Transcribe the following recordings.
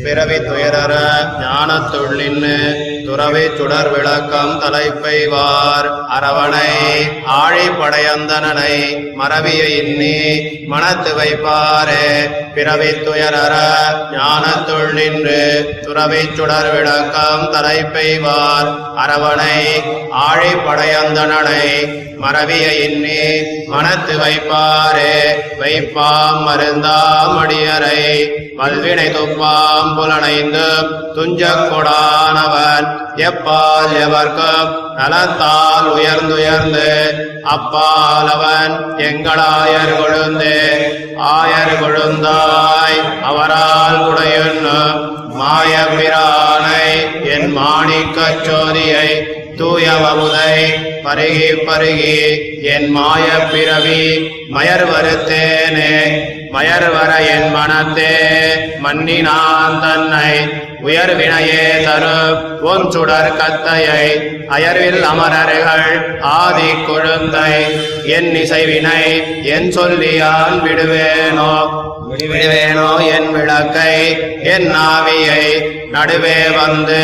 பிறவி துயரற ஞான நின்னு துறவி சுடர் விளக்கம் தலைப்பைவார் அரவணை ஆழி படையந்தனனை மரபிய இன்னி மனத்து வைப்பாரே. பிறவி துயரற ஞானத்துள் நின்று துறவை சுடர் விளக்கம் தலைப்பெய்வார். அரவணை ஆழி படையந்தனனை மரபிய இன்னி மனத்து வைப்பாரே வைப்பாம் மருந்தாம் அடியரை. மல்வினை துப்பாம் புலனைந்து துஞ்சக் கொடானவன் எப்பால் எவர்க்கும் நலத்தால் உயர்ந்துயர்ந்து அப்பால் அவன் எங்களாயர் கொழுந்து ஆயர் கொழுந்தாய் அவரால் குடையுன்னு மாய பிரானை என் மாணிக்கச் சோதியை தூயவமுதை பருகி பருகி என் மாய பிறவி மயர் வருத்தேனே மயர் வர என் மனத்தே மன்னினான் தன்னை உயர்வினையே தரு உன் சுடர் கத்தையை அயர்வில் அமரர்கள் ஆதி கொழுந்தை என் இசைவினை என் சொல்லியான் விடுவேனோ? விடுவேனோ என் விளக்கை என் ஆவியை நடுவே வந்து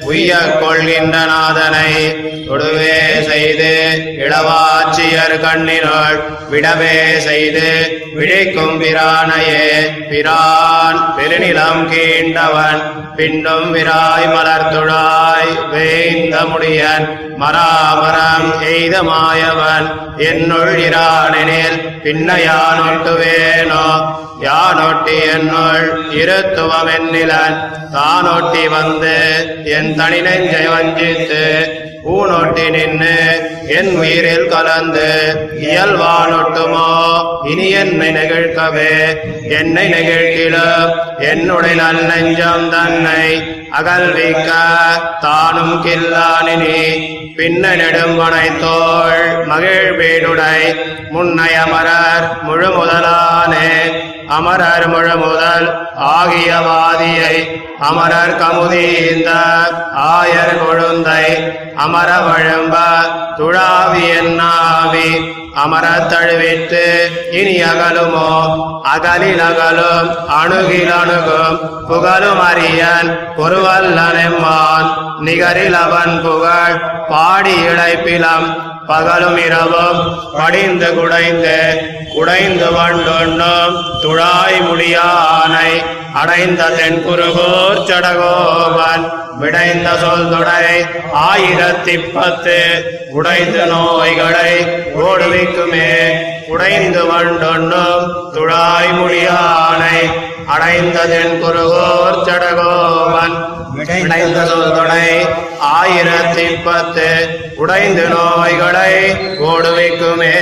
உய்ய கொள்கின்ற நாதனை தொடுவே செய்து இளவாச்சியர் கண்ணினுள் விடவே செய்து விழிக்கும் பிரானையே. பிரான் பெருநிலம் கீண்டவன் பின்னும் விராய் மலர்த்துழாய் வேந்த முடியன் மராமரம் எய்தமாயவன் என்னுள் இரானெனில் பின்னையான் ஒட்டுவேனோ? யானொட்டி என்னுள் இருத்துவம் என்னிலன்? தானொட்டி வந்து என் தனி நெஞ்சை வஞ்சித்து ஊனொட்டி நின்று என் உயிரில் கலந்து இயல்வானொட்டுமோ? இனி என்னை நெகிழ்க்கவே? என்னை நெகிழ்கிலோ? என்னுடைய நல் நெஞ்சம் தன்னை அகல்விக்க தானும் கில்லானினி. பின்ன நெடும்பனை தோள் மகிழ் வீடுடை முழு முதலானே அமரர் முழு முதல் ஆகிய வாதியை அமரர் கமுதீந்த ஆயர் கொழுந்தை அமர வழம்ப துழாவி என்னாவி அமர தழுவிட்டு இனி அகலுமோ அகலில் அகலும் அணுகில் அணுகும் புகழும் அறியன் பொருவல்லனெம்மான் நிகரில் அவன் புகழ் பாடி இழைப்பிலம் பகலும் இரவும் படிந்து குடைந்து உடைந்து வண்டோண்டோம் துழாய் முடியானை அடைந்த தென்குருகூர் சடகோபன் விடைந்த சொல் தொடை ஆயிரத்தி பத்து உடைந்து நோய்களை ஓடுவிக்குமே. உடைந்து வண்டொன்னும் துழாய் முடியானை அடைந்த தென்குருகூர் சடகோவன் விடைந்த சொல் தொடை ஆயிரத்தி பத்து உடைந்து நோய்களை ஓடுவிக்குமே.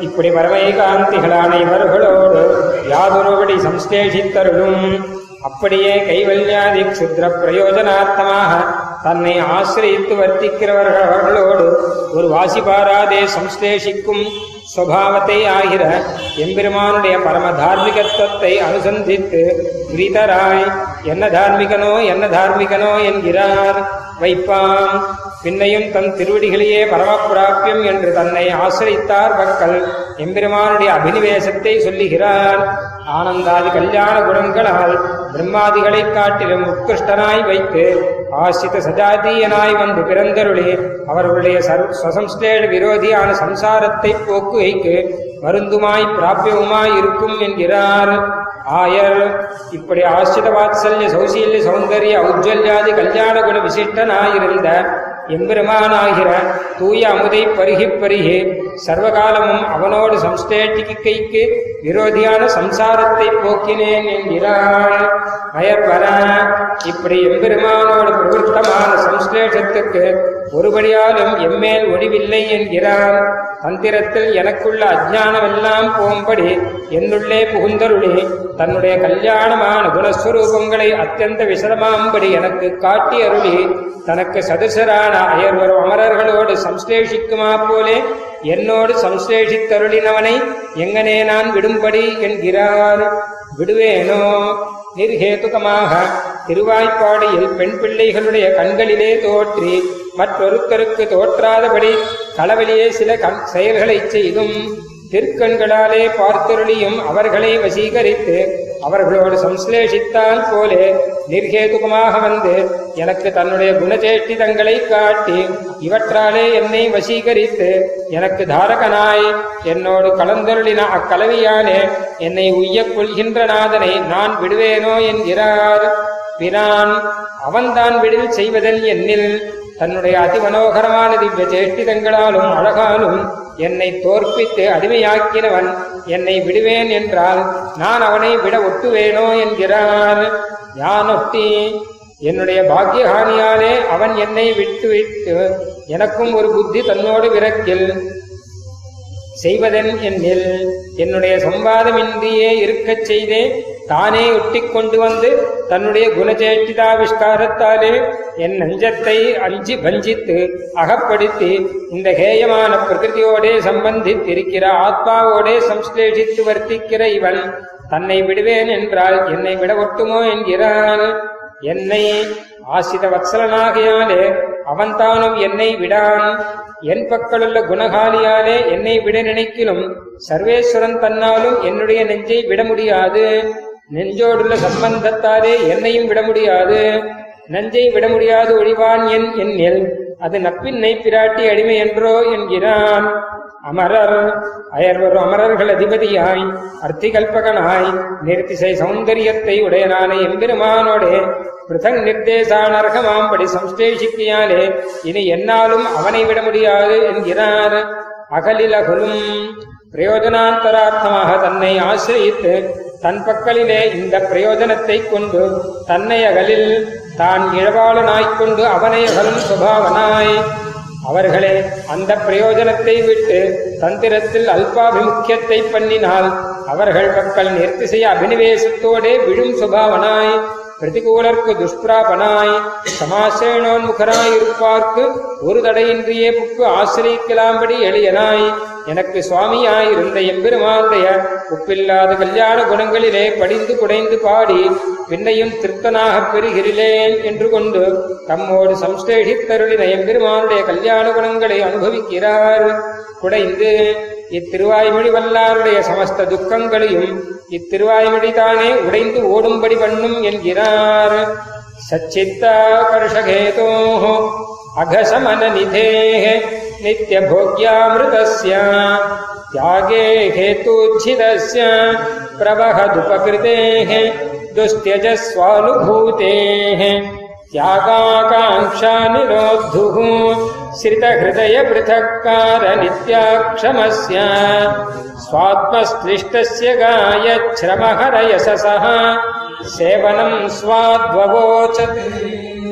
இப்படி பரமைகாந்திகளான இவர்களோடு யாதொருபடி சம்ஸ்லேஷித்தருளும் அப்படியே கைவல்யாதி க்ஷுத்ர பிரயோஜனார்த்தமாக தன்னை ஆசிரியத்து வர்த்திக்கிறவர்களோடு ஒரு வாசிபாராதே சம்ஸ்லேஷிக்கும் சுவாவத்தை ஆகிற எம்பெருமானுடைய பரம தார்மிகத்துவத்தை அனுசந்தித்து கிரீதராய் என்ன தார்மிகனோ என்ன தார்மிகனோ என்கிறார் வைப்பாம் பின்னையும் தன் திருவடிகளையே பரமப்பிராப்பியம் என்று தன்னை ஆசிரித்தார் மக்கள். எம்பெருமானுடைய அபினிவேசத்தை சொல்லுகிறார். ஆனந்தாதி கல்யாண குணங்களால் பிரம்மாதிகளைக் காட்டிலும் உத்கிருஷ்டனாய் வைத்து ஆசிரித சஜாதீயனாய் வந்து பிறந்தருளே அவர்களுடைய சுவசம்ஸ்லேட விரோதியான சம்சாரத்தை போக்குவைக்கு மருந்துமாய் பிராபியவுமாய் இருக்கும் என்கிறார். ஆயர் இப்படி ஆசிரித வாத்சல்ய சௌசீல்ய சௌந்தரிய ஔஜ்வல்யாதி கல்யாண குண விசிஷ்டனாயிருந்த எம்பெருமானாகிற தூய அமுதை பருகி பருகி சர்வகாலமும் அவனோடு சம்ஸ்லேட்டிக்கைக்கு விரோதியான சம்சாரத்தை போக்கினேன் என்கிறான் பயப்பர இப்படி எம்பெருமானோடு பிரவருத்தமான சம்ஸ்லேஷத்துக்கு ஒருபடியாலும் எம்மேல் ஒழிவில்லை என்கிறான். தந்திரத்தில் எனக்குள்ள அஜ்ஞானமெல்லாம் போம்படி என்னுள்ளே புகுந்தருளி தன்னுடைய கல்யாணமான குணஸ்வரூபங்களை அத்தியந்த விசதமாம்படி எனக்கு காட்டி அருளி தனக்கு சதுசரான அயர்வரும் அமரர்களோடு சம்ஸ்லேஷிக்குமா போலே என்னோடு சம்ஸ்லேஷித்தருளினவனை எங்கனே நான் விடும்படி என்கிறார். விடுவேனோ? நிர்ஹேதுகமாக திருவாய்ப்பாடியில் பெண் பிள்ளைகளுடைய கண்களிலே தோற்றி மற்றொருத்தருக்கு தோற்றாதபடி களவெளியே சில கண் செயல்களைச் செய்தும் திருக்கண்களாலே பார்த்தருளியும் அவர்களை வசீகரித்து அவர்களோடு சம்ஸ்லேஷித்தால் போலே நிர்கேதுகமாக வந்து எனக்கு தன்னுடைய குணச்சேஷ்டிதங்களை காட்டி இவற்றாலே என்னை வசீகரித்து எனக்கு தாரகனாய் என்னோடு கலந்தருளின அக்கலவியானே என்னை உய்யக் கொள்கின்ற நாதனை நான் விடுவேனோ என்கிறார். பிரான் அவன்தான் விடில் செய்வதன் என்னில் தன்னுடைய அதிமனோகரமான திவ்ய சேஷ்டிதங்களாலும் அழகாலும் என்னை தோற்பித்து அடிமையாக்கினவன் என்னை விடுவேன் என்றால் நான் அவனை விட ஒட்டுவேனோ என்கிறார். யானொட்டி என்னுடைய பாக்கியஹானியாலே அவன் என்னை விட்டுவிட்டு எனக்கும் ஒரு புத்தி தன்னோடு விரக்கில் செய்வதன் என்னில் என்னுடைய சம்பாதமின்றியே இருக்கச் செய்தே தானே ஒட்டிக் கொண்டு வந்து தன்னுடைய குணச்சேஷ்டிதாவிஷ்காரத்தாலே என் நெஞ்சத்தை அஞ்சி வஞ்சித்து அகப்படுத்தி இந்த ஹேயமான பிரகிருதியோடே சம்பந்தித்திருக்கிற ஆத்மாவோடே சம்ஸ்லேஷித்து வர்த்திக்கிற இவன் தன்னை விடுவேன் என்றால் என்னை விட ஒட்டுமோ என்கிறான் என்னை ஆசித வத்சலனாகையாலே அவன்தானும் என்னை விடான். என் பக்கலுள்ள குணகாலியாலே என்னை விட நினைக்கிலும் சர்வேஸ்வரன் தன்னாலும் என்னுடைய நெஞ்சை விட முடியாது. நெஞ்சோடுள்ள சம்பந்தத்தாலே என்னையும் விட முடியாது நெஞ்சை விட முடியாது ஒழிவான் என் என்னில் அது நப்பின்னை பிராட்டி அடிமை என்றோ என்கிறான். அமரர் அயர்வரும் அமரர்கள் அதிபதியாய் அர்த்திகல்பகனாய் நிறுத்திசை சௌந்தரியத்தை உடையனான எம்பெருமானோடே பிருதங் நிர்தேசானர்கமாம்படி சம்ஸ்லேஷிப்பியாலே இனி என்னாலும் அவனை விட முடியாது என்கிறார். அகலிலகுலும் பிரயோஜனாந்தரார்த்தமாக தன்னை ஆசிரியித்து தன் பக்கலிலே இந்த பிரயோஜனத்தைக் கொண்டு தன்னை அகலில் தான் இழவாளனாய்க் கொண்டு அவனை அகலும் சுபாவனாய். அவர்களே அந்த பிரயோஜனத்தை விட்டு தந்திரத்தில் அல்பாபிமுக்கியத்தை பண்ணினால் அவர்கள் பக்கல் நிர்த்திசைய அபினிவேசத்தோடே விழும் சுபாவனாய். பிரதிகூலர்க்கு துஷ்பிராபனாய். சமாசேனோன்முகராய் இருப்பார்க்கு ஒரு தடையின்றியே புக்கு ஆசிரியிக்கலாம்படி எளியனாய். எனக்கு சுவாமியாய் இருந்த எம்பெருமானுடைய உப்பில்லாத கல்யாண குணங்களிலே படிந்து குடைந்து பாடி பின்னையும் திருப்தனாகப் பெறுகிறேன் என்று கொண்டு தம்மோடு சம்ஸ்லேஷித்தருளின எம்பெருமானுடைய கல்யாண குணங்களை அனுபவிக்கிறார். குடைந்து இத்திருவாய்மொழி வல்லாருடைய சமஸ்த துக்கங்களையும் இத்திருவாய்மொழி தானே உடைந்து ஓடும்படி பண்ணும் என்கிறார். சச்சித்தாகர்ஷகேதோ அகசமன நிதேஹே नित्यभोग्यामृतस्य। त्यागे हेतुच्छिदस्य प्रवहदुपकृतेः दुस्त्यजस्वानुभूतेः। त्यागाकाङ्क्षानिरोद्धुः श्रितहृदयपृथक्कारनित्याक्षमस्य स्वात्मस्त्लिष्टस्य गायच्छ्रमहरयशसः। सेवनम् स्वाद्ववोचत्।